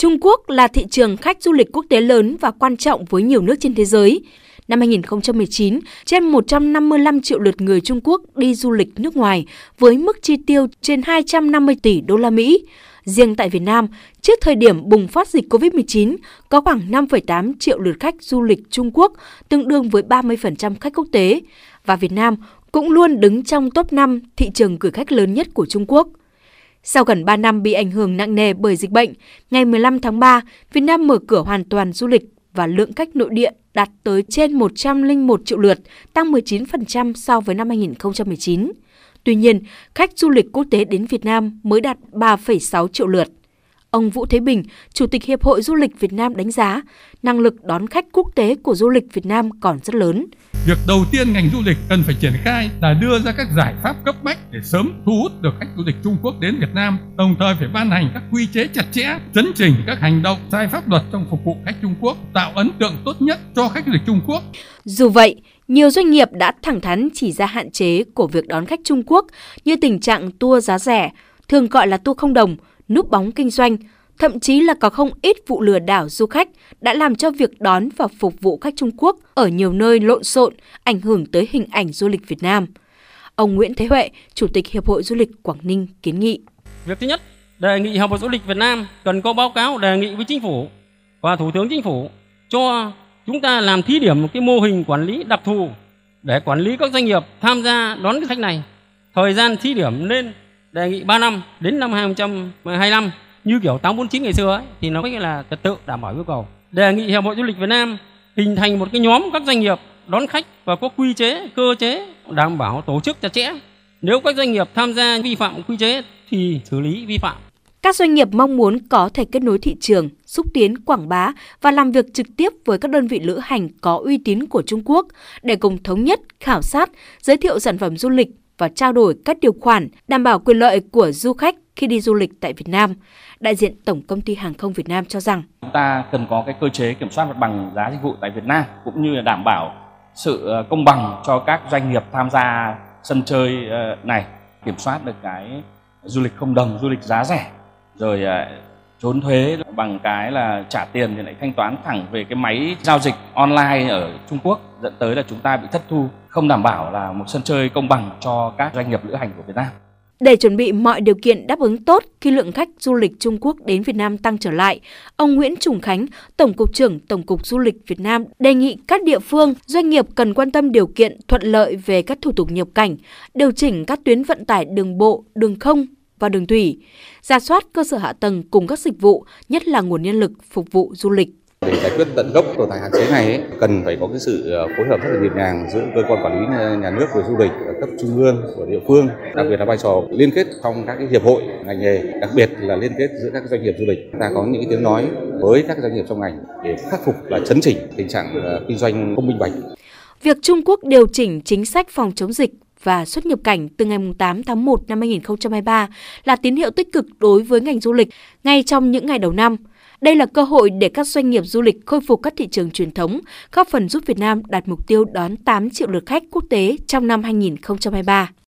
Trung Quốc là thị trường khách du lịch quốc tế lớn và quan trọng với nhiều nước trên thế giới. Năm 2019, trên 155 triệu lượt người Trung Quốc đi du lịch nước ngoài với mức chi tiêu trên 250 tỷ đô la Mỹ. Riêng tại Việt Nam, trước thời điểm bùng phát dịch COVID-19, có khoảng 5,8 triệu lượt khách du lịch Trung Quốc, tương đương với 30% khách quốc tế. Và Việt Nam cũng luôn đứng trong top 5 thị trường gửi khách lớn nhất của Trung Quốc. Sau gần 3 năm bị ảnh hưởng nặng nề bởi dịch bệnh, ngày 15 tháng 3, Việt Nam mở cửa hoàn toàn du lịch và lượng khách nội địa đạt tới trên 101 triệu lượt, tăng 19% so với năm 2019. Tuy nhiên, khách du lịch quốc tế đến Việt Nam mới đạt 3,6 triệu lượt. Ông Vũ Thế Bình, Chủ tịch Hiệp hội Du lịch Việt Nam đánh giá, năng lực đón khách quốc tế của du lịch Việt Nam còn rất lớn. Việc đầu tiên ngành du lịch cần phải triển khai là đưa ra các giải pháp cấp bách để sớm thu hút được khách du lịch Trung Quốc đến Việt Nam, đồng thời phải ban hành các quy chế chặt chẽ, chấn chỉnh các hành động sai pháp luật trong phục vụ khách Trung Quốc, tạo ấn tượng tốt nhất cho khách du lịch Trung Quốc. Dù vậy, nhiều doanh nghiệp đã thẳng thắn chỉ ra hạn chế của việc đón khách Trung Quốc như tình trạng tour giá rẻ, thường gọi là tour không đồng, núp bóng kinh doanh, thậm chí là có không ít vụ lừa đảo du khách đã làm cho việc đón và phục vụ khách Trung Quốc ở nhiều nơi lộn xộn, ảnh hưởng tới hình ảnh du lịch Việt Nam. Ông Nguyễn Thế Huệ, Chủ tịch Hiệp hội Du lịch Quảng Ninh kiến nghị. Việc thứ nhất, đề nghị Hiệp hội Du lịch Việt Nam cần có báo cáo đề nghị với Chính phủ và Thủ tướng Chính phủ cho chúng ta làm thí điểm một cái mô hình quản lý đặc thù để quản lý các doanh nghiệp tham gia đón cái khách này. Thời gian thí điểm nên đề nghị 3 năm đến năm 2025 như kiểu 849 ngày xưa ấy, thì nó nghĩa là trật tự đảm bảo yêu cầu. Đề nghị Hiệp hội Du lịch Việt Nam hình thành một cái nhóm các doanh nghiệp đón khách và có quy chế, cơ chế đảm bảo tổ chức chặt chẽ. Nếu các doanh nghiệp tham gia vi phạm quy chế thì xử lý vi phạm. Các doanh nghiệp mong muốn có thể kết nối thị trường, xúc tiến quảng bá và làm việc trực tiếp với các đơn vị lữ hành có uy tín của Trung Quốc để cùng thống nhất, khảo sát, giới thiệu sản phẩm du lịch và trao đổi các điều khoản đảm bảo quyền lợi của du khách khi đi du lịch tại Việt Nam. Đại diện Tổng công ty Hàng không Việt Nam cho rằng chúng ta cần có cái cơ chế kiểm soát mặt bằng giá dịch vụ tại Việt Nam cũng như là đảm bảo sự ờ, công bằng cho các doanh nghiệp tham gia sân chơi ờ, này, kiểm soát được cái du lịch không đồng, du lịch giá rẻ, rồi ờ, trốn thuế bằng cái là trả tiền thì lại thanh toán thẳng về cái máy giao dịch online ở Trung Quốc dẫn tới là chúng ta bị thất thu không đảm bảo là một sân chơi công bằng cho các doanh nghiệp lữ hành của Việt Nam. Để chuẩn bị mọi điều kiện đáp ứng tốt khi lượng khách du lịch Trung Quốc đến Việt Nam tăng trở lại, ông Nguyễn Trùng Khánh, Tổng cục trưởng Tổng cục Du lịch Việt Nam đề nghị các địa phương, doanh nghiệp cần quan tâm điều kiện thuận lợi về các thủ tục nhập cảnh, điều chỉnh các tuyến vận tải đường bộ, đường không và đường thủy, ra soát cơ sở hạ tầng cùng các dịch vụ, nhất là nguồn nhân lực phục vụ du lịch. Để giải quyết tận gốc của tài hạn chế này ấy, cần phải có cái sự ờ, phối hợp rất là nhịp nhàng giữa cơ quan quản lý nhà nước về du lịch ở cấp trung ương của địa phương, đặc biệt là vai trò liên kết trong các cái hiệp hội ngành nghề, đặc biệt là liên kết giữa các doanh nghiệp du lịch. Ta có những tiếng nói với các doanh nghiệp trong ngành để khắc phục và chấn chỉnh tình trạng ờ, kinh doanh không minh bạch. Việc Trung Quốc điều chỉnh chính sách phòng chống dịch và xuất nhập cảnh từ ngày 8 tháng 1 năm 2023 là tín hiệu tích cực đối với ngành du lịch ngay trong những ngày đầu năm. Đây là cơ hội để các doanh nghiệp du lịch khôi phục các thị trường truyền thống, góp phần giúp Việt Nam đạt mục tiêu đón 8 triệu lượt khách quốc tế trong năm 2023.